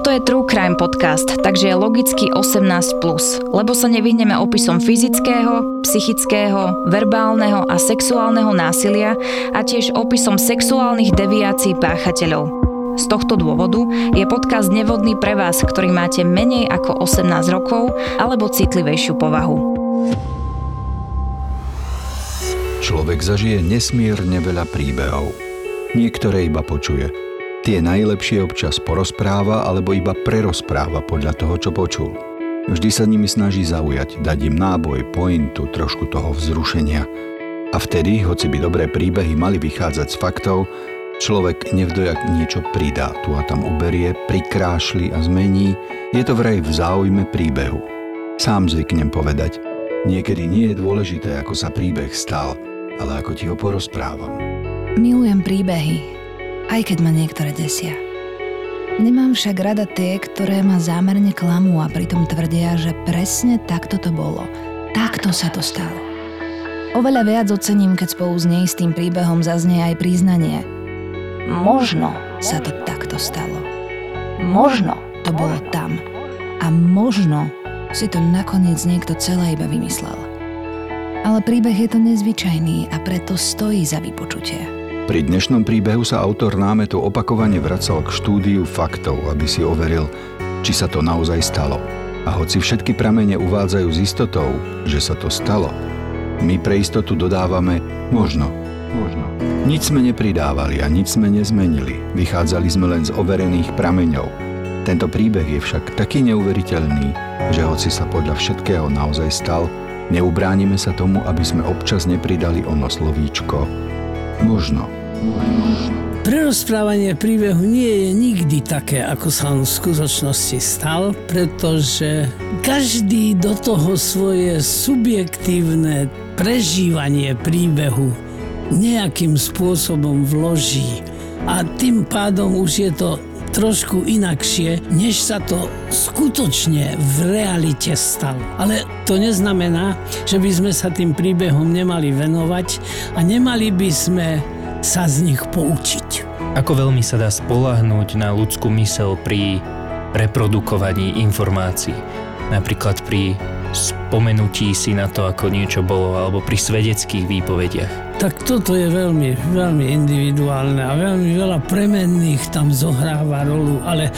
Toto je True Crime podcast, takže je logicky 18+, lebo sa nevyhneme opisom fyzického, psychického, verbálneho a sexuálneho násilia a tiež opisom sexuálnych deviácií páchateľov. Z tohto dôvodu je podcast nevhodný pre vás, ktorý máte menej ako 18 rokov alebo citlivejšiu povahu. Človek zažije nesmierne veľa príbehov. Niektoré iba počuje – Tie najlepšie občas porozpráva alebo iba prerozpráva podľa toho, čo počul. Vždy sa nimi snaží zaujať, dať im náboj, pointu, trošku toho vzrušenia. A vtedy, hoci by dobré príbehy mali vychádzať z faktov, človek nevdojak niečo pridá, tu a tam uberie, prikrášli a zmení, je to vraj v záujme príbehu. Sám zvyknem povedať, niekedy nie je dôležité, ako sa príbeh stal, ale ako ti ho porozprávam. Milujem príbehy, aj keď ma niektoré desia. Nemám však rada tie, ktoré ma zámerne klamú a pritom tvrdia, že presne takto to bolo. Takto sa to stalo. Oveľa viac ocením, keď spolu s neistým príbehom zaznie aj priznanie. Možno sa to takto stalo. Možno to bolo tam. A možno si to nakoniec niekto celé iba vymyslel. Ale príbeh je to nezvyčajný a preto stojí za vypočutie. Pri dnešnom príbehu sa autor námetu opakovane vracal k štúdiu faktov, aby si overil, či sa to naozaj stalo. A hoci všetky pramene uvádzajú s istotou, že sa to stalo, my pre istotu dodávame možno. Možno. Nič sme nepridávali a nič sme nezmenili. Vychádzali sme len z overených prameňov. Tento príbeh je však taký neuveriteľný, že hoci sa podľa všetkého naozaj stal, neubránime sa tomu, aby sme občas nepridali ono slovíčko možno. Prerozprávanie príbehu nie je nikdy také, ako sa on v skutočnosti stal, pretože každý do toho svoje subjektívne prežívanie príbehu nejakým spôsobom vloží. A tým pádom už je to trošku inakšie, než sa to skutočne v realite stalo. Ale to neznamená, že by sme sa tým príbehom nemali venovať a nemali by sme sa z nich poučiť. Ako veľmi sa dá spolahnúť na ľudskú mysel pri reprodukovaní informácií? Napríklad pri spomenutí si na to, ako niečo bolo, alebo pri svedeckých výpovediach. Tak toto je veľmi, veľmi individuálne a veľmi veľa premenných tam zohráva rolu, ale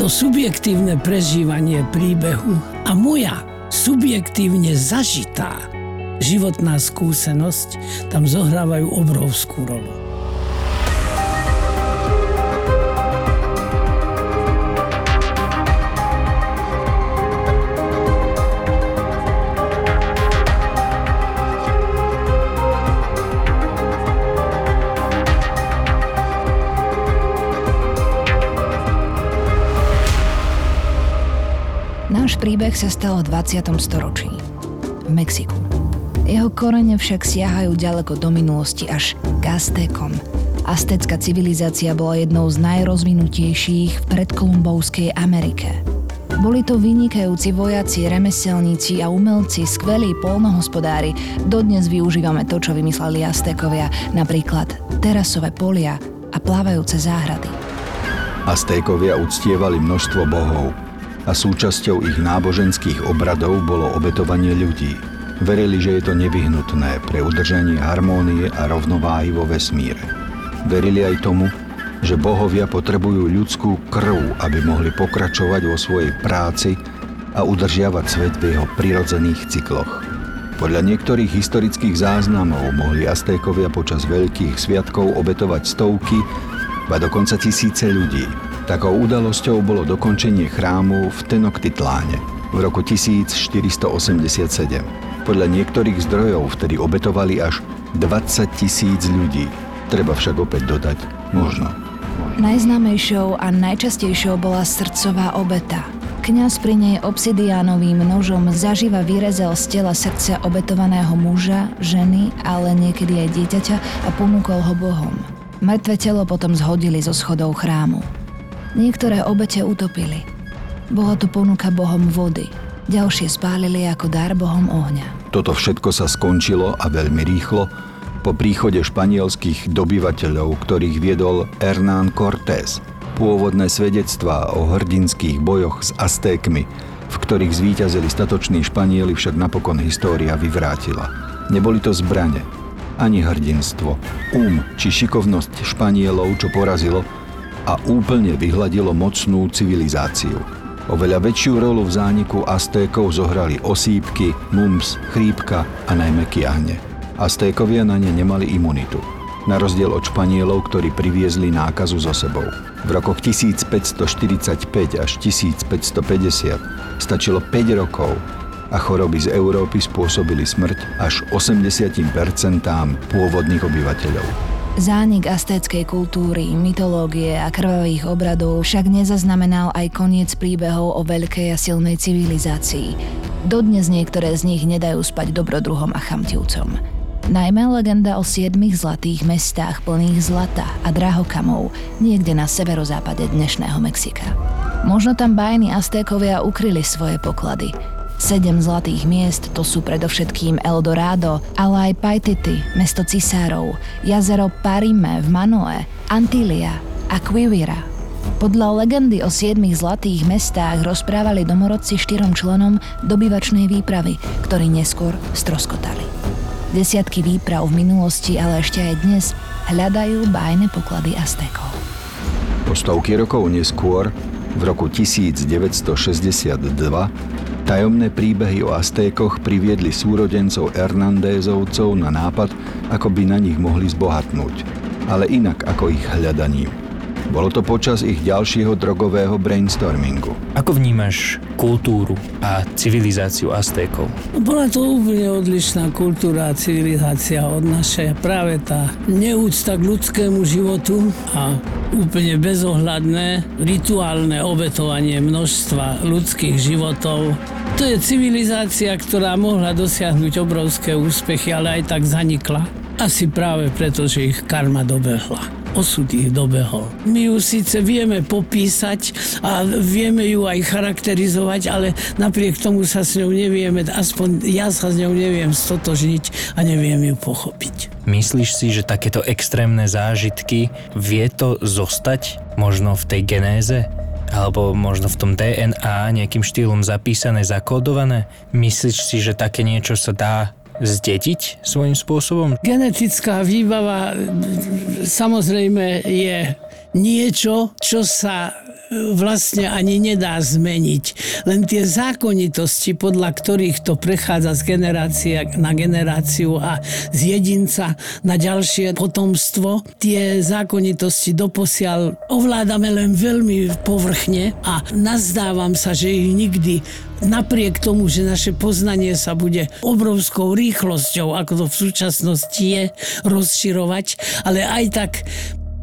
to subjektívne prežívanie príbehu a moja subjektívne zažitá životná skúsenosť tam zohrávajú obrovskú rolu. Príbeh sa stal v 20. storočí v Mexiku. Jeho korene však siahajú ďaleko do minulosti až k Aztékom. Aztecká civilizácia bola jednou z najrozvinutejších v predkolumbovskej Amerike. Boli to vynikajúci vojaci, remeselníci a umelci, skvelí polnohospodári. Dodnes využívame to, čo vymysleli Aztékovia, napríklad terasové polia a plávajúce záhrady. Aztékovia uctievali množstvo bohov, a súčasťou ich náboženských obradov bolo obetovanie ľudí. Verili, že je to nevyhnutné pre udržanie harmónie a rovnováhy vo vesmíre. Verili aj tomu, že bohovia potrebujú ľudskú krv, aby mohli pokračovať vo svojej práci a udržiavať svet v jeho prirodzených cykloch. Podľa niektorých historických záznamov mohli Aztékovia počas veľkých sviatkov obetovať stovky, ba dokonca tisíce ľudí. Takou udalosťou bolo dokončenie chrámu v Tenochtitláne v roku 1487. Podľa niektorých zdrojov vtedy obetovali až 20 tisíc ľudí. Treba však opäť dodať, možno. Najznámejšou a najčastejšou bola srdcová obeta – Kňaz pri nej obsidiánovým nožom zaživa vyrezal z tela srdca obetovaného muža, ženy, ale niekedy aj dieťaťa a ponúkol ho Bohom. Mŕtve telo potom zhodili zo schodov chrámu. Niektoré obete utopili. Bola to ponuka Bohom vody. Ďalšie spálili ako dar Bohom ohňa. Toto všetko sa skončilo a veľmi rýchlo po príchode španielských dobyvateľov, ktorých viedol Hernán Cortés – Pôvodné svedectvá o hrdinských bojoch s Aztékmi, v ktorých zvíťazili statoční Španieli, však napokon história vyvrátila. Neboli to zbrane, ani hrdinstvo, um či šikovnosť Španielov, čo porazilo a úplne vyhladilo mocnú civilizáciu. Oveľa väčšiu rolu v zániku Aztékov zohrali osýpky, mumps, chrípka a najmä kiahne. Aztékovia na ne nemali imunitu na rozdiel od Španielov, ktorí priviezli nákazu so sebou. V rokoch 1545 až 1550 stačilo 5 rokov a choroby z Európy spôsobili smrť až 80% pôvodných obyvateľov. Zánik astéckej kultúry, mytológie a krvavých obradov však nezaznamenal aj koniec príbehov o veľkej a silnej civilizácii. Dodnes niektoré z nich nedajú spať dobrodruhom a chamtivcom. Najmä legenda o siedmých zlatých mestách plných zlata a drahokamov niekde na severozápade dnešného Mexika. Možno tam bajní Aztékovia ukryli svoje poklady. Sedem zlatých miest to sú predovšetkým Eldorado, ale aj Paititi, mesto cisárov, jazero Parime v Manoe, Antilia a Quivira. Podľa legendy o siedmých zlatých mestách rozprávali domorodci štyrom členom dobyvačnej výpravy, ktorí neskôr stroskotali. Desiatky výprav v minulosti, ale ešte aj dnes hľadajú bájne poklady Aztékov. Po stovky rokov neskôr, v roku 1962, tajomné príbehy o Aztékoch priviedli súrodencov Hernandézovcov na nápad, ako by na nich mohli zbohatnúť, ale inak ako ich hľadaním. Bolo to počas ich ďalšieho drogového brainstormingu. Ako vnímaš kultúru a civilizáciu Aztékov? Bola to úplne odlišná kultúra a civilizácia od našej. Práve tá neúcta k ľudskému životu a úplne bezohľadné rituálne obetovanie množstva ľudských životov. To je civilizácia, ktorá mohla dosiahnuť obrovské úspechy, ale aj tak zanikla. Asi práve preto, že ich karma dobehla osud ich dobehol. My ju síce vieme popísať a vieme ju aj charakterizovať, ale napriek tomu sa s ňou nevieme, aspoň ja sa s ňou neviem stotožniť a neviem ju pochopiť. Myslíš si, že takéto extrémne zážitky vie to zostať možno v tej genéze? alebo možno v tom DNA nejakým štýlom zapísané, zakódované? Myslíš si, že také niečo sa dá zdediť svojím spôsobom? Genetická výbava samozrejme je niečo, čo sa vlastne ani nedá zmeniť. Len tie zákonitosti, podľa ktorých to prechádza z generácie na generáciu a z jedinca na ďalšie potomstvo, tie zákonitosti doposiaľ ovládame len veľmi povrchne a nazdávam sa, že ich nikdy napriek tomu, že naše poznanie sa bude obrovskou rýchlosťou, ako to v súčasnosti je, rozširovať, ale aj tak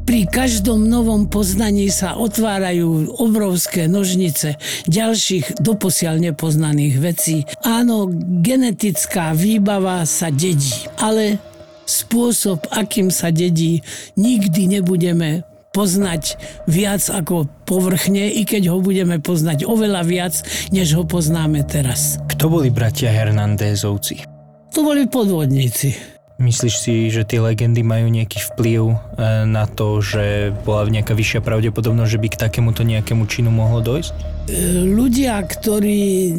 pri každom novom poznaní sa otvárajú obrovské nožnice ďalších doposiaľ nepoznaných vecí. Áno, genetická výbava sa dedí, ale spôsob, akým sa dedí, nikdy nebudeme poznať viac ako povrchne, i keď ho budeme poznať oveľa viac, než ho poznáme teraz. Kto boli bratia Hernandézovci? To boli podvodníci. Myslíš si, že tie legendy majú nejaký vplyv e, na to, že bola nejaká vyššia pravdepodobnosť, že by k takémuto nejakému činu mohlo dojsť? E, ľudia, ktorí e,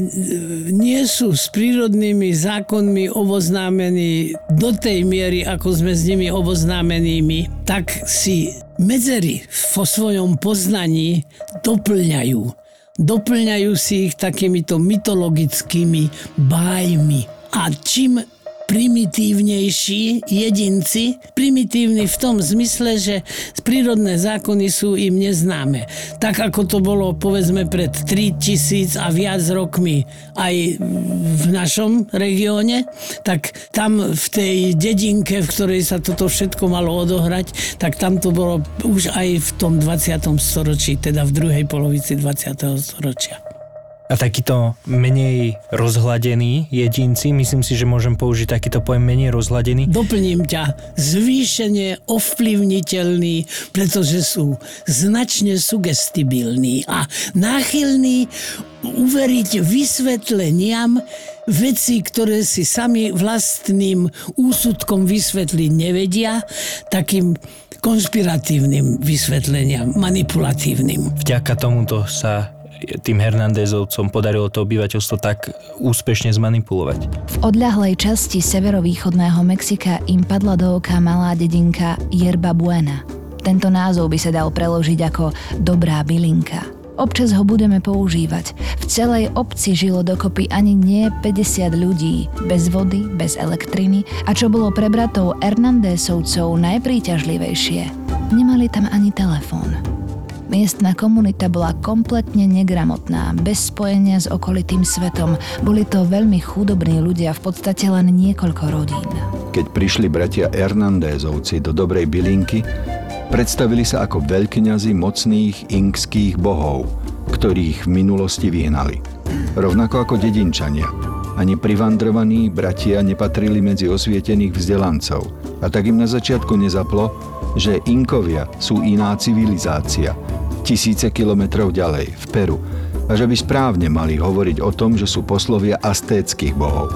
nie sú s prírodnými zákonmi oboznámení do tej miery, ako sme s nimi oboznámenými, tak si medzery vo svojom poznaní doplňajú. Doplňajú si ich takýmito mytologickými bájmi. A čím primitívnejší jedinci, primitívni v tom zmysle, že prírodné zákony sú im neznáme. Tak ako to bolo povedzme pred 3000 a viac rokmi aj v našom regióne, tak tam v tej dedinke, v ktorej sa toto všetko malo odohrať, tak tam to bolo už aj v tom 20. storočí, teda v druhej polovici 20. storočia. A takýto menej rozhladení jedinci, myslím si, že môžem použiť takýto pojem menej rozhladený. Doplním ťa, zvýšenie ovplyvniteľný, pretože sú značne sugestibilní a náchylní uveriť vysvetleniam veci, ktoré si sami vlastným úsudkom vysvetliť nevedia, takým konšpiratívnym vysvetleniam, manipulatívnym. Vďaka tomuto sa tým Hernandezovcom podarilo to obyvateľstvo tak úspešne zmanipulovať. V odľahlej časti severovýchodného Mexika im padla do oka malá dedinka Yerba Buena. Tento názov by sa dal preložiť ako dobrá bylinka. Občas ho budeme používať. V celej obci žilo dokopy ani nie 50 ľudí, bez vody, bez elektriny a čo bolo pre bratov Hernandezovcov najpríťažlivejšie, nemali tam ani telefón. Miestna komunita bola kompletne negramotná, bez spojenia s okolitým svetom. Boli to veľmi chudobní ľudia, v podstate len niekoľko rodín. Keď prišli bratia Hernandézovci do Dobrej bylinky, predstavili sa ako veľkňazi mocných inkských bohov, ktorých v minulosti vyhnali. Rovnako ako dedinčania. Ani privandrovaní bratia nepatrili medzi osvietených vzdelancov. A tak im na začiatku nezaplo, že Inkovia sú iná civilizácia, tisíce kilometrov ďalej, v Peru, a že by správne mali hovoriť o tom, že sú poslovia astéckých bohov.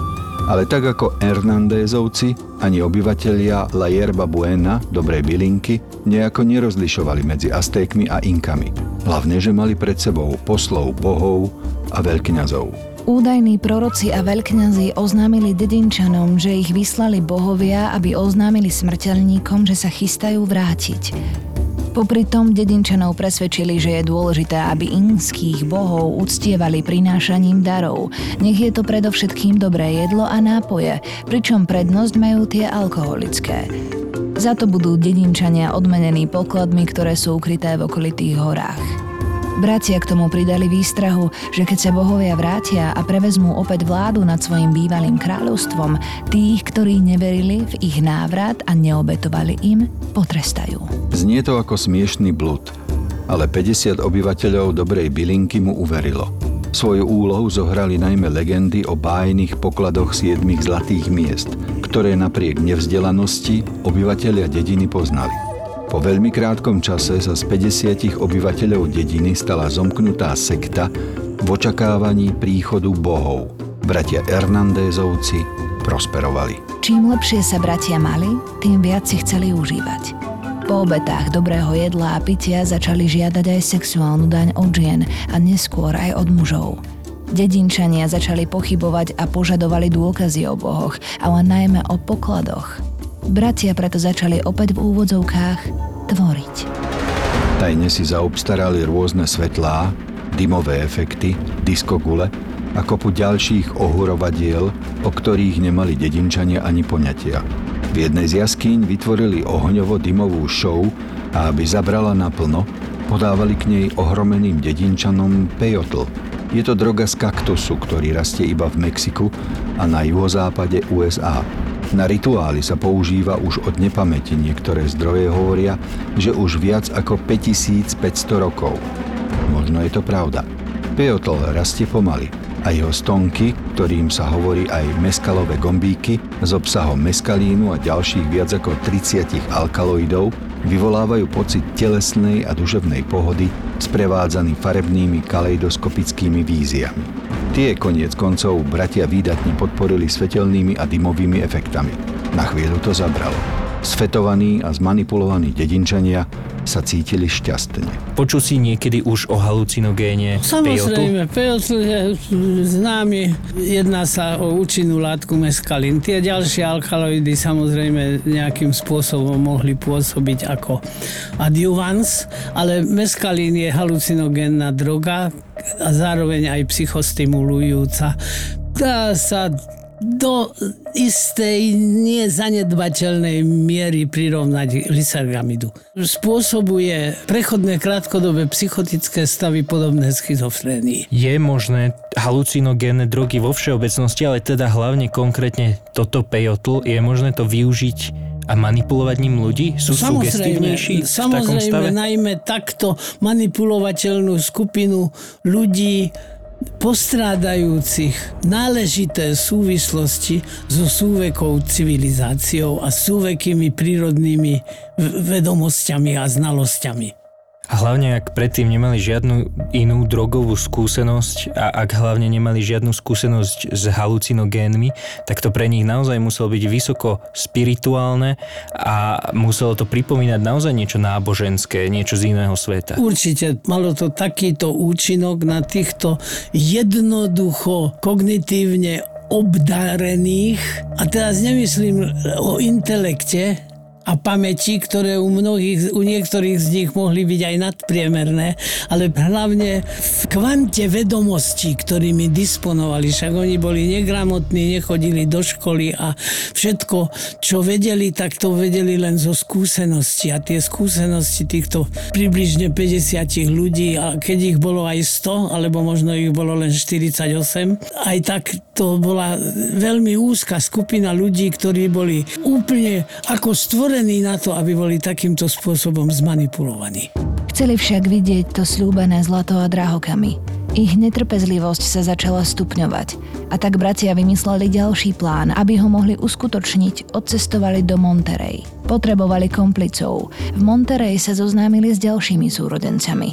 Ale tak ako Hernandézovci, ani obyvatelia La Yerba Buena, dobrej bylinky, nejako nerozlišovali medzi Aztékmi a Inkami. Hlavne, že mali pred sebou poslov bohov a veľkňazov. Údajní proroci a veľkňazi oznámili dedinčanom, že ich vyslali bohovia, aby oznámili smrteľníkom, že sa chystajú vrátiť. Popri tom dedinčanov presvedčili, že je dôležité, aby inských bohov uctievali prinášaním darov. Nech je to predovšetkým dobré jedlo a nápoje, pričom prednosť majú tie alkoholické. Za to budú dedinčania odmenení pokladmi, ktoré sú ukryté v okolitých horách. Bratia k tomu pridali výstrahu, že keď sa bohovia vrátia a prevezmú opäť vládu nad svojim bývalým kráľovstvom, tých, ktorí neverili v ich návrat a neobetovali im, potrestajú. Znie to ako smiešný blud, ale 50 obyvateľov dobrej bylinky mu uverilo. Svoju úlohu zohrali najmä legendy o bájnych pokladoch siedmých zlatých miest, ktoré napriek nevzdelanosti obyvateľia dediny poznali. Po veľmi krátkom čase sa z 50 obyvateľov dediny stala zomknutá sekta v očakávaní príchodu bohov. Bratia Hernandézovci prosperovali. Čím lepšie sa bratia mali, tým viac si chceli užívať. Po obetách dobrého jedla a pitia začali žiadať aj sexuálnu daň od žien a neskôr aj od mužov. Dedinčania začali pochybovať a požadovali dôkazy o bohoch, ale najmä o pokladoch. Bratia preto začali opäť v úvodzovkách tvoriť. Tajne si zaobstarali rôzne svetlá, dymové efekty, diskogule a kopu ďalších ohurovadiel, o ktorých nemali dedinčania ani poňatia. V jednej z jaskýň vytvorili ohňovo-dymovú show a aby zabrala naplno, podávali k nej ohromeným dedinčanom pejotl. Je to droga z kaktusu, ktorý rastie iba v Mexiku a na juhozápade USA. Na rituály sa používa už od nepamäti. Niektoré zdroje hovoria, že už viac ako 5500 rokov. Možno je to pravda. Peotol rastie pomaly a jeho stonky, ktorým sa hovorí aj meskalové gombíky, s obsahom meskalínu a ďalších viac ako 30 alkaloidov, vyvolávajú pocit telesnej a duševnej pohody sprevádzaný farebnými kaleidoskopickými víziami. Tie koniec koncov bratia výdatne podporili svetelnými a dymovými efektami. Na chvíľu to zabralo. Sfetovaní a zmanipulovaní dedinčania sa cítili šťastne. Počul si niekedy už o halucinogéne pejotu? Samozrejme, pejotl je známy. Jedná sa o účinnú látku meskalín. Tie ďalšie alkaloidy samozrejme nejakým spôsobom mohli pôsobiť ako adjuvans, ale meskalín je halucinogénna droga a zároveň aj psychostimulujúca. Dá sa do istej nezanedbateľnej miery prirovnať lisargamidu. Spôsobuje prechodné krátkodobé psychotické stavy podobné schizofrénii. Je možné halucinogénne drogy vo všeobecnosti, ale teda hlavne konkrétne toto pejotl, je možné to využiť a manipulovať ním ľudí? Sú sugestívnejší v takom stave? Samozrejme, najmä takto manipulovateľnú skupinu ľudí postrádajúcich náležité súvislosti so súvekou civilizáciou a súvekými prírodnými vedomosťami a znalosťami. A hlavne, ak predtým nemali žiadnu inú drogovú skúsenosť a ak hlavne nemali žiadnu skúsenosť s halucinogénmi, tak to pre nich naozaj muselo byť vysoko spirituálne a muselo to pripomínať naozaj niečo náboženské, niečo z iného sveta. Určite malo to takýto účinok na týchto jednoducho kognitívne obdarených, a teraz nemyslím o intelekte, a pamäti, ktoré u mnohých, u niektorých z nich mohli byť aj nadpriemerné, ale hlavne v kvante vedomostí, ktorými disponovali. Však oni boli negramotní, nechodili do školy a všetko, čo vedeli, tak to vedeli len zo skúsenosti. A tie skúsenosti týchto približne 50 ľudí, a keď ich bolo aj 100, alebo možno ich bolo len 48, aj tak to bola veľmi úzka skupina ľudí, ktorí boli úplne ako stvorení stvorení na to, aby boli takýmto spôsobom zmanipulovaní. Chceli však vidieť to slúbené zlato a drahokami. Ich netrpezlivosť sa začala stupňovať a tak bratia vymysleli ďalší plán, aby ho mohli uskutočniť, odcestovali do Monterey. Potrebovali komplicov. V Monterey sa zoznámili s ďalšími súrodencami.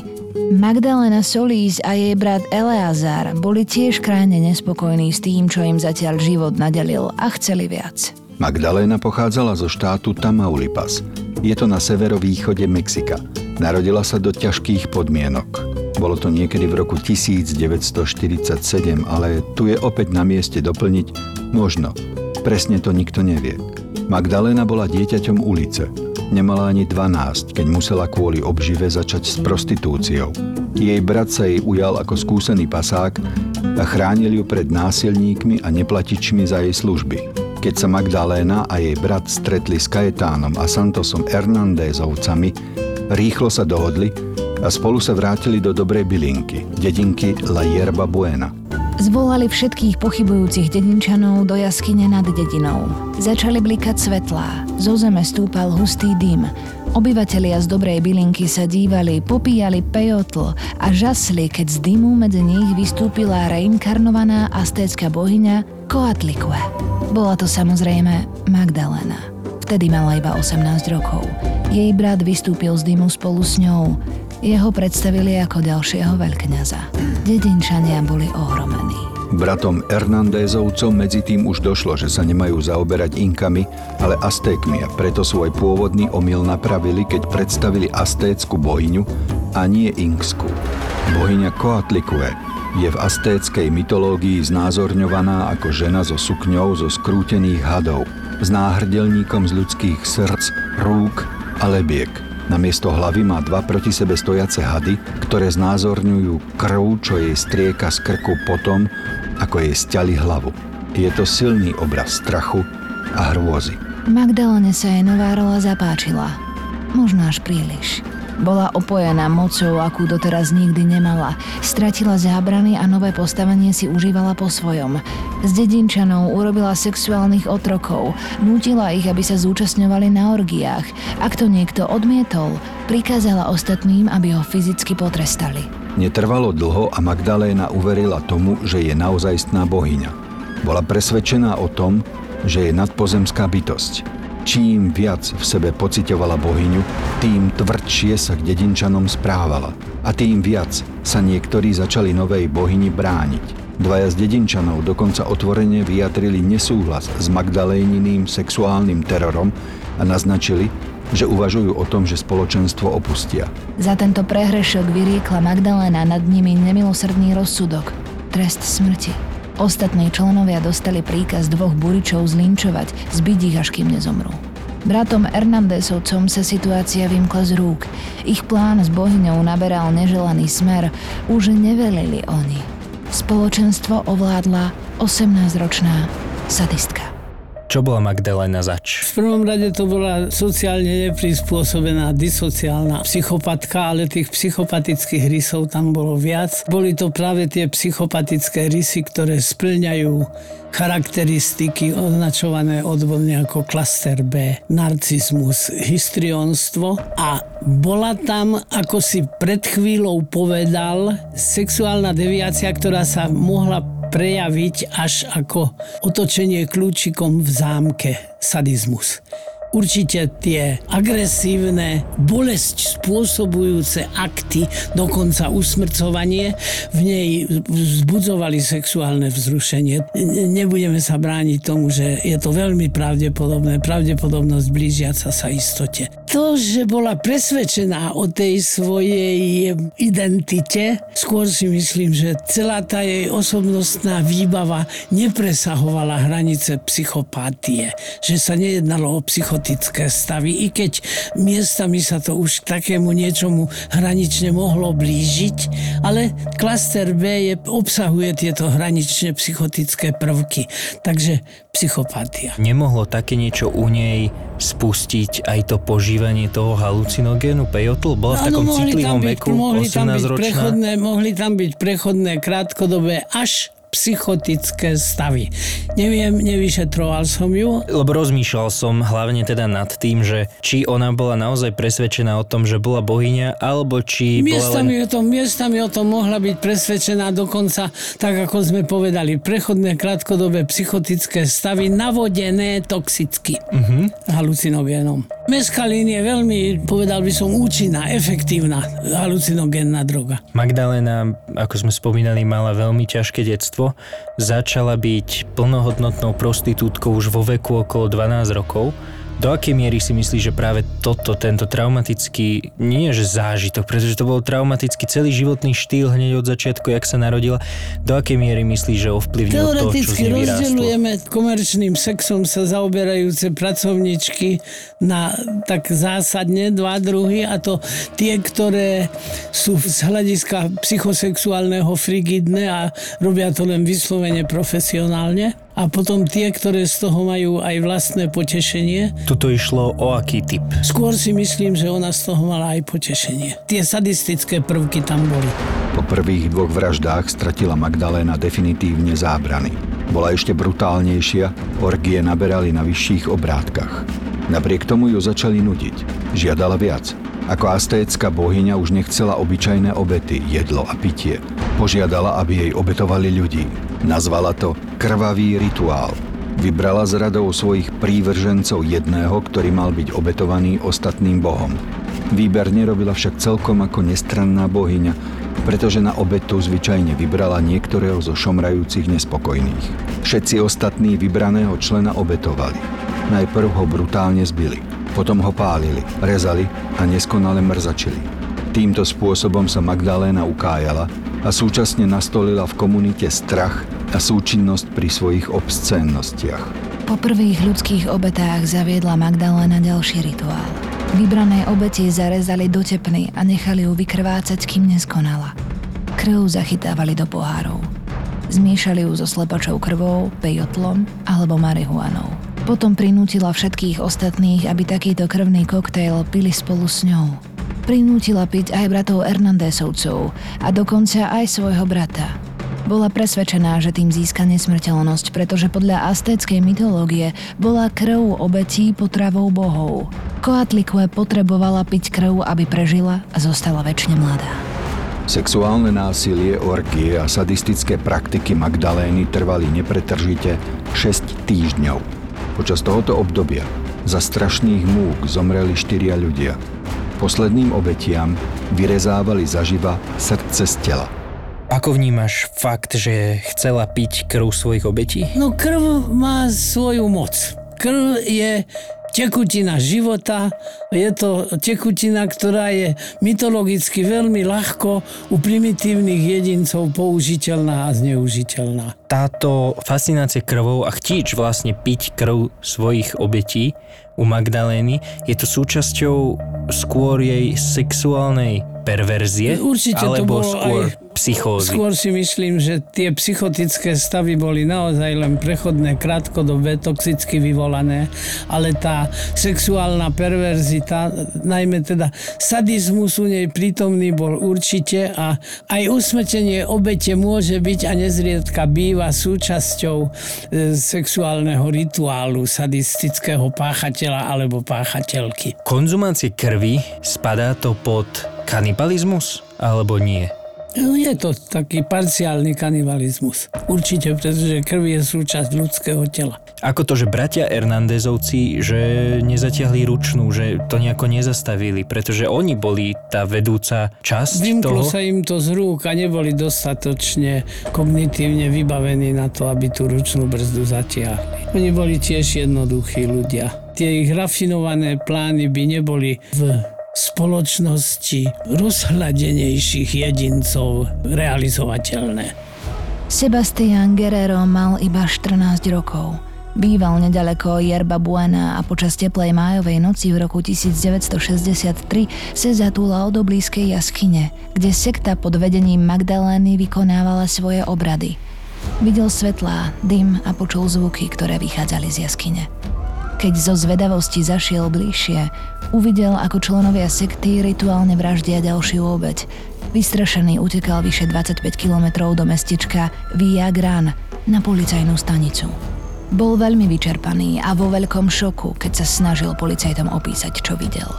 Magdalena Solís a jej brat Eleazar boli tiež krajne nespokojní s tým, čo im zatiaľ život nadelil a chceli viac. Magdaléna pochádzala zo štátu Tamaulipas. Je to na severovýchode Mexika. Narodila sa do ťažkých podmienok. Bolo to niekedy v roku 1947, ale tu je opäť na mieste doplniť možno. Presne to nikto nevie. Magdaléna bola dieťaťom ulice. Nemala ani 12, keď musela kvôli obžive začať s prostitúciou. Jej brat sa jej ujal ako skúsený pasák a chránil ju pred násilníkmi a neplatičmi za jej služby. Keď sa Magdaléna a jej brat stretli s Kajetánom a Santosom Hernandézovcami, rýchlo sa dohodli a spolu sa vrátili do dobrej bylinky, dedinky La Yerba Buena. Zvolali všetkých pochybujúcich dedinčanov do jaskyne nad dedinou. Začali blikať svetlá, zo zeme stúpal hustý dym. Obyvatelia z dobrej bylinky sa dívali, popíjali pejotl a žasli, keď z dymu medzi nich vystúpila reinkarnovaná astécka bohyňa Coatlicue. Bola to samozrejme Magdalena. Vtedy mala iba 18 rokov. Jej brat vystúpil z dymu spolu s ňou. Jeho predstavili ako ďalšieho veľkňaza. Dedinčania boli ohromení. Bratom Hernandézovcom medzi tým už došlo, že sa nemajú zaoberať Inkami, ale Aztékmi a preto svoj pôvodný omyl napravili, keď predstavili aztécku bohyňu a nie Inkskú. Bohyňa Coatlicue je v astéckej mytológii znázorňovaná ako žena so sukňou zo skrútených hadov, s náhrdelníkom z ľudských srdc, rúk a lebiek. Namiesto hlavy má dva proti sebe stojace hady, ktoré znázorňujú krv, čo jej strieka z krku potom, ako jej stiali hlavu. Je to silný obraz strachu a hrôzy. Magdalene sa jej nová rola zapáčila. Možno až príliš. Bola opojená mocou, akú doteraz nikdy nemala. Stratila zábrany a nové postavenie si užívala po svojom. Z dedinčanov urobila sexuálnych otrokov, nútila ich, aby sa zúčastňovali na orgiách. Ak to niekto odmietol, prikázala ostatným, aby ho fyzicky potrestali. Netrvalo dlho a Magdaléna uverila tomu, že je naozajstná bohyňa. Bola presvedčená o tom, že je nadpozemská bytosť. Čím viac v sebe pocitovala bohyňu, tým tvrdšie sa k dedinčanom správala. A tým viac sa niektorí začali novej bohyni brániť. Dvaja z dedinčanov dokonca otvorene vyjadrili nesúhlas s Magdaléniným sexuálnym terorom a naznačili, že uvažujú o tom, že spoločenstvo opustia. Za tento prehrešok vyriekla Magdalena nad nimi nemilosrdný rozsudok, trest smrti. Ostatní členovia dostali príkaz dvoch buričov zlinčovať, zbyť ich až kým nezomrú. Bratom Hernandezovcom sa situácia vymkla z rúk. Ich plán s bohyňou naberal neželaný smer. Už nevelili oni. Spoločenstvo ovládla 18-ročná sadistka. Čo bola Magdalena zač? V prvom rade to bola sociálne neprispôsobená disociálna psychopatka, ale tých psychopatických rysov tam bolo viac. Boli to práve tie psychopatické rysy, ktoré splňajú charakteristiky označované odborne ako klaster B, narcizmus, histrionstvo a bola tam, ako si pred chvíľou povedal, sexuálna deviácia, ktorá sa mohla prejaviť až ako otočenie kľúčikom v zámke sadizmus určite tie agresívne, bolesť spôsobujúce akty, dokonca usmrcovanie, v nej vzbudzovali sexuálne vzrušenie. Nebudeme sa brániť tomu, že je to veľmi pravdepodobné, pravdepodobnosť blížiaca sa istote. To, že bola presvedčená o tej svojej identite, skôr si myslím, že celá tá jej osobnostná výbava nepresahovala hranice psychopatie, že sa nejednalo o psychopatie psychotické stavy, i keď miestami sa to už k takému niečomu hranične mohlo blížiť, ale klaster B je, obsahuje tieto hranične psychotické prvky. Takže psychopatia. Nemohlo také niečo u nej spustiť aj to požívanie toho halucinogénu pejotl? Bola v takom citlivom veku, mohli tam byť prechodné, mohli tam byť prechodné krátkodobé až psychotické stavy. Neviem, nevyšetroval som ju. Lebo rozmýšľal som hlavne teda nad tým, že či ona bola naozaj presvedčená o tom, že bola bohyňa, alebo či miestami bola len... o tom, miestami o tom mohla byť presvedčená dokonca, tak ako sme povedali, prechodné krátkodobé psychotické stavy navodené toxicky uh-huh. halucinogénom. Meskalín je veľmi, povedal by som, účinná, efektívna halucinogénna droga. Magdalena, ako sme spomínali, mala veľmi ťažké detstvo. Začala byť plnohodnotnou prostitútkou už vo veku okolo 12 rokov do akej miery si myslíš, že práve toto, tento traumatický, nie že zážitok, pretože to bol traumatický celý životný štýl hneď od začiatku, jak sa narodila, do akej miery myslíš, že ovplyvnil to, čo z nej rozdeľujeme komerčným sexom sa zaoberajúce pracovničky na tak zásadne dva druhy a to tie, ktoré sú z hľadiska psychosexuálneho frigidné a robia to len vyslovene profesionálne a potom tie, ktoré z toho majú aj vlastné potešenie. Tuto išlo o aký typ? Skôr si myslím, že ona z toho mala aj potešenie. Tie sadistické prvky tam boli. Po prvých dvoch vraždách stratila Magdaléna definitívne zábrany. Bola ešte brutálnejšia, orgie naberali na vyšších obrátkach. Napriek tomu ju začali nudiť. Žiadala viac. Ako astécka bohyňa už nechcela obyčajné obety, jedlo a pitie. Požiadala, aby jej obetovali ľudí. Nazvala to krvavý rituál. Vybrala z radou svojich prívržencov jedného, ktorý mal byť obetovaný ostatným bohom. Výber nerobila však celkom ako nestranná bohyňa, pretože na obetu zvyčajne vybrala niektorého zo šomrajúcich nespokojných. Všetci ostatní vybraného člena obetovali. Najprv ho brutálne zbili, potom ho pálili, rezali a neskonale mrzačili. Týmto spôsobom sa Magdaléna ukájala a súčasne nastolila v komunite strach a súčinnosť pri svojich obscénnostiach. Po prvých ľudských obetách zaviedla Magdalena ďalší rituál. Vybrané obeti zarezali do tepny a nechali ju vykrvácať, kým neskonala. Krv zachytávali do pohárov. Zmiešali ju so slepačou krvou, pejotlom alebo marihuanou. Potom prinútila všetkých ostatných, aby takýto krvný koktejl pili spolu s ňou. Prinútila piť aj bratov Hernandésovcov a dokonca aj svojho brata. Bola presvedčená, že tým získa nesmrteľnosť, pretože podľa aztéckej mytológie bola krv obetí potravou bohov. Koatlikue potrebovala piť krv, aby prežila a zostala väčšine mladá. Sexuálne násilie, orgie a sadistické praktiky Magdalény trvali nepretržite 6 týždňov. Počas tohoto obdobia za strašných múk zomreli štyria ľudia – Posledným obetiam vyrezávali zaživa srdce z tela. Ako vnímaš fakt, že chcela piť krv svojich obetí? No krv má svoju moc. Krv je tekutina života. Je to tekutina, ktorá je mytologicky veľmi ľahko u primitívnych jedincov použiteľná a zneužiteľná. Táto fascinácia krvou a chtíč vlastne piť krv svojich obetí u Magdalény je to súčasťou skôr jej sexuálnej perverzie? Určite to alebo bolo skôr aj- psychózy? Skôr si myslím, že tie psychotické stavy boli naozaj len prechodné, krátkodobé, toxicky vyvolané, ale tá sexuálna perverzita, najmä teda sadizmus u nej prítomný bol určite a aj usmrtenie obete môže byť a nezriedka býva súčasťou e, sexuálneho rituálu sadistického páchateľa alebo páchateľky. Konzumácie krvi, spadá to pod kanibalizmus alebo nie? No, Je to taký parciálny kanibalizmus. Určite, pretože krv je súčasť ľudského tela. Ako to, že bratia Hernandezovci, že nezatiahli ručnú, že to nejako nezastavili, pretože oni boli tá vedúca časť Vymklo toho? sa im to z rúk a neboli dostatočne kognitívne vybavení na to, aby tú ručnú brzdu zatiahli. Oni boli tiež jednoduchí ľudia. Tie ich rafinované plány by neboli v spoločnosti rozhľadenejších jedincov realizovateľné. Sebastián Guerrero mal iba 14 rokov. Býval nedaleko Yerba Buena a počas teplej májovej noci v roku 1963 sa zatúlal do blízkej jaskyne, kde sekta pod vedením Magdalény vykonávala svoje obrady. Videl svetlá, dym a počul zvuky, ktoré vychádzali z jaskyne. Keď zo zvedavosti zašiel bližšie, uvidel, ako členovia sekty rituálne vraždia ďalšiu obeď. Vystrašený utekal vyše 25 kilometrov do mestečka Via Gran na policajnú stanicu. Bol veľmi vyčerpaný a vo veľkom šoku, keď sa snažil policajtom opísať, čo videl.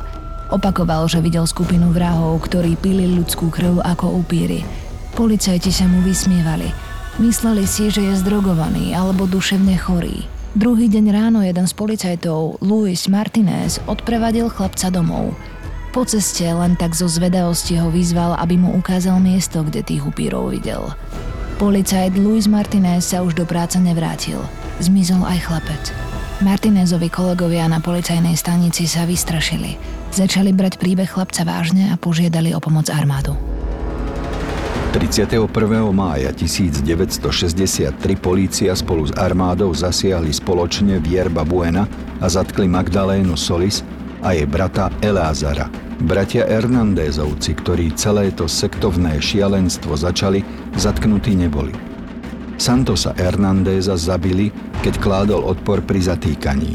Opakoval, že videl skupinu vrahov, ktorí pili ľudskú krv ako upíry. Policajti sa mu vysmievali. Mysleli si, že je zdrogovaný alebo duševne chorý. Druhý deň ráno jeden z policajtov, Luis Martinez, odprevadil chlapca domov. Po ceste len tak zo zvedavosti ho vyzval, aby mu ukázal miesto, kde tých upírov videl. Policajt Luis Martinez sa už do práce nevrátil. Zmizol aj chlapec. Martinezovi kolegovia na policajnej stanici sa vystrašili. Začali brať príbeh chlapca vážne a požiadali o pomoc armádu. 31. mája 1963 polícia spolu s armádou zasiahli spoločne v Yerba Buena a zatkli Magdalénu Solis a jej brata Eleazara. Bratia Hernandezovci, ktorí celé to sektovné šialenstvo začali, zatknutí neboli. Santosa Hernandeza zabili, keď kládol odpor pri zatýkaní.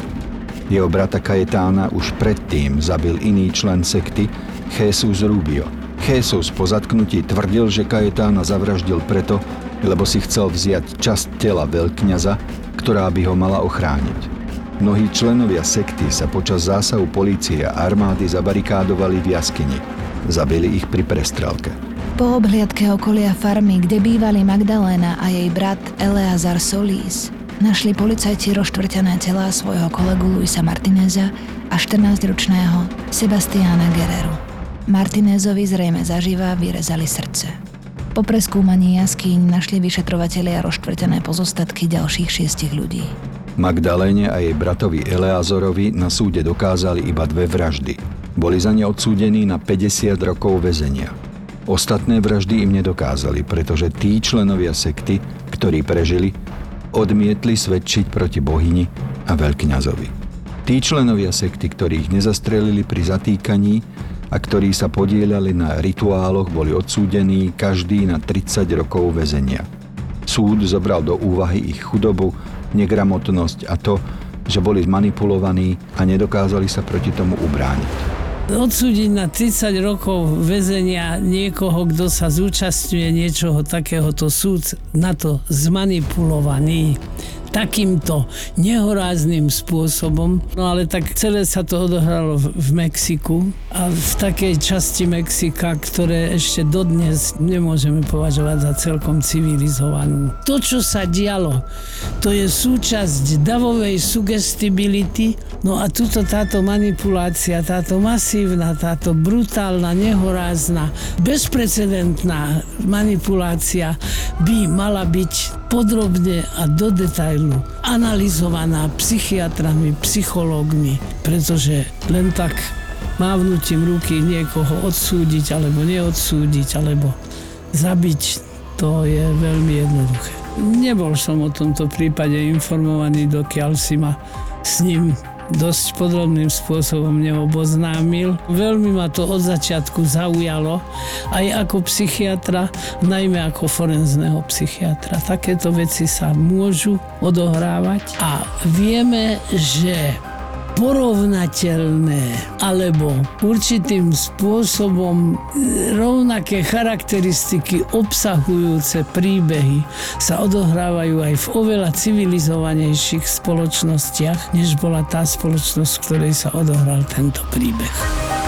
Jeho brata Kajetána už predtým zabil iný člen sekty, Jesus Rubio. Jesus po zatknutí tvrdil, že Kajetána zavraždil preto, lebo si chcel vziať časť tela veľkňaza, ktorá by ho mala ochrániť. Mnohí členovia sekty sa počas zásahu polície a armády zabarikádovali v jaskyni. Zabili ich pri prestrelke. Po obhliadke okolia farmy, kde bývali Magdaléna a jej brat Eleazar Solís, našli policajti roštvrtené telá svojho kolegu Luisa Martineza a 14-ročného Sebastiána Guerreru. Martinézovi zrejme zaživa vyrezali srdce. Po preskúmaní jaskýň našli vyšetrovatelia roštvrtené pozostatky ďalších šiestich ľudí. Magdaléne a jej bratovi Eleazorovi na súde dokázali iba dve vraždy. Boli za ne odsúdení na 50 rokov väzenia. Ostatné vraždy im nedokázali, pretože tí členovia sekty, ktorí prežili, odmietli svedčiť proti bohyni a veľkňazovi. Tí členovia sekty, ktorých nezastrelili pri zatýkaní a ktorí sa podielali na rituáloch, boli odsúdení každý na 30 rokov väzenia. Súd zobral do úvahy ich chudobu, negramotnosť a to, že boli zmanipulovaní a nedokázali sa proti tomu ubrániť. Odsúdiť na 30 rokov väzenia niekoho, kto sa zúčastňuje niečoho takéhoto súd na to zmanipulovaný. Takýmto nehorázným spôsobom. No ale tak celé sa to odohralo v, Mexiku a v takej časti Mexika, ktoré ešte dodnes nemôžeme považovať za celkom civilizovanú. To, čo sa dialo, to je súčasť davovej sugestibility, no a tuto táto manipulácia, táto masívna, táto brutálna, nehorázna, bezprecedentná manipulácia by mala byť podrobne a do detailu analyzovaná psychiatrami, psychológmi, pretože len tak mávnutím ruky niekoho odsúdiť alebo neodsúdiť alebo zabiť, to je veľmi jednoduché. Nebol som o tomto prípade informovaný, dokiaľ si ma s ním dosť podrobným spôsobom neoboznámil. Veľmi ma to od začiatku zaujalo, aj ako psychiatra, najmä ako forenzného psychiatra. Takéto veci sa môžu odohrávať a vieme, že porovnateľné alebo určitým spôsobom rovnaké charakteristiky obsahujúce príbehy sa odohrávajú aj v oveľa civilizovanejších spoločnostiach, než bola tá spoločnosť, v ktorej sa odohral tento príbeh.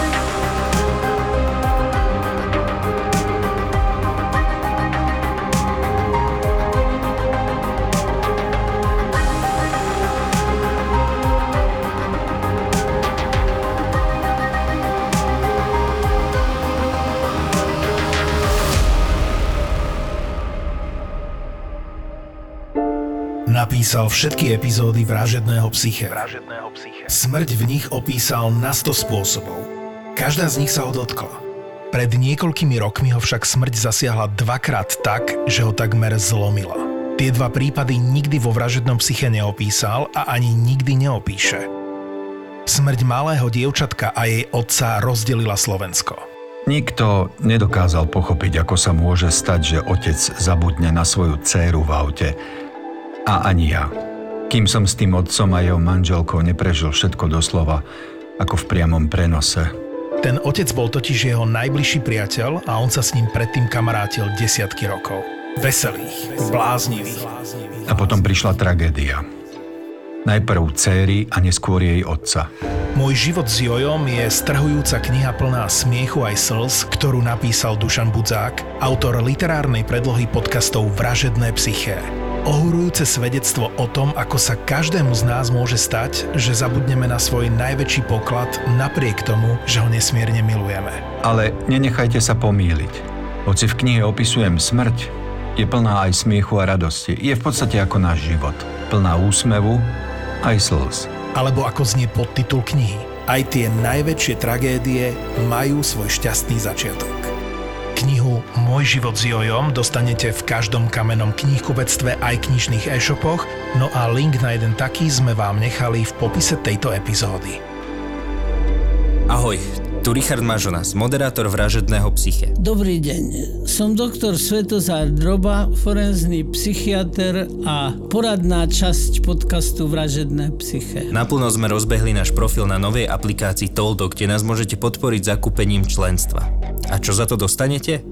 Napísal všetky epizódy Vražedného psyche. Vražedného psyche. Smrť v nich opísal na 100 spôsobov. Každá z nich sa ho dotkla. Pred niekoľkými rokmi ho však smrť zasiahla dvakrát tak, že ho takmer zlomila. Tie dva prípady nikdy vo vražednom psyche neopísal a ani nikdy neopíše. Smrť malého dievčatka a jej otca rozdelila Slovensko. Nikto nedokázal pochopiť, ako sa môže stať, že otec zabudne na svoju dceru v aute a ani ja. Kým som s tým otcom a jeho manželkou neprežil všetko doslova, ako v priamom prenose. Ten otec bol totiž jeho najbližší priateľ a on sa s ním predtým kamarátil desiatky rokov. Veselých, bláznivých. A potom prišla tragédia. Najprv céry a neskôr jej otca. Môj život s Jojom je strhujúca kniha plná smiechu aj slz, ktorú napísal Dušan Budzák, autor literárnej predlohy podcastov Vražedné psyché. Ohurujúce svedectvo o tom, ako sa každému z nás môže stať, že zabudneme na svoj najväčší poklad napriek tomu, že ho nesmierne milujeme. Ale nenechajte sa pomýliť. Hoci v knihe opisujem smrť, je plná aj smiechu a radosti. Je v podstate ako náš život. Plná úsmevu aj slz. Alebo ako znie podtitul knihy. Aj tie najväčšie tragédie majú svoj šťastný začiatok. Môj život s Jojom dostanete v každom kamennom knihkupectve aj knižných e-shopoch, no a link na jeden taký sme vám nechali v popise tejto epizódy. Ahoj, tu Richard Mažonas, moderátor Vražedného psyche. Dobrý deň, som doktor Svetozár Droba, forenzný psychiatr a poradná časť podcastu Vražedné psyche. Naplno sme rozbehli náš profil na novej aplikácii Toldo, kde nás môžete podporiť zakúpením členstva. A čo za to dostanete?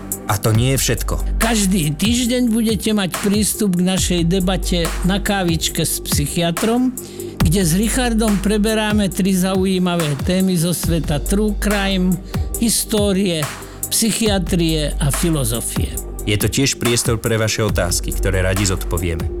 A to nie je všetko. Každý týždeň budete mať prístup k našej debate na kávičke s psychiatrom, kde s Richardom preberáme tri zaujímavé témy zo sveta true crime, histórie, psychiatrie a filozofie. Je to tiež priestor pre vaše otázky, ktoré radi zodpovieme.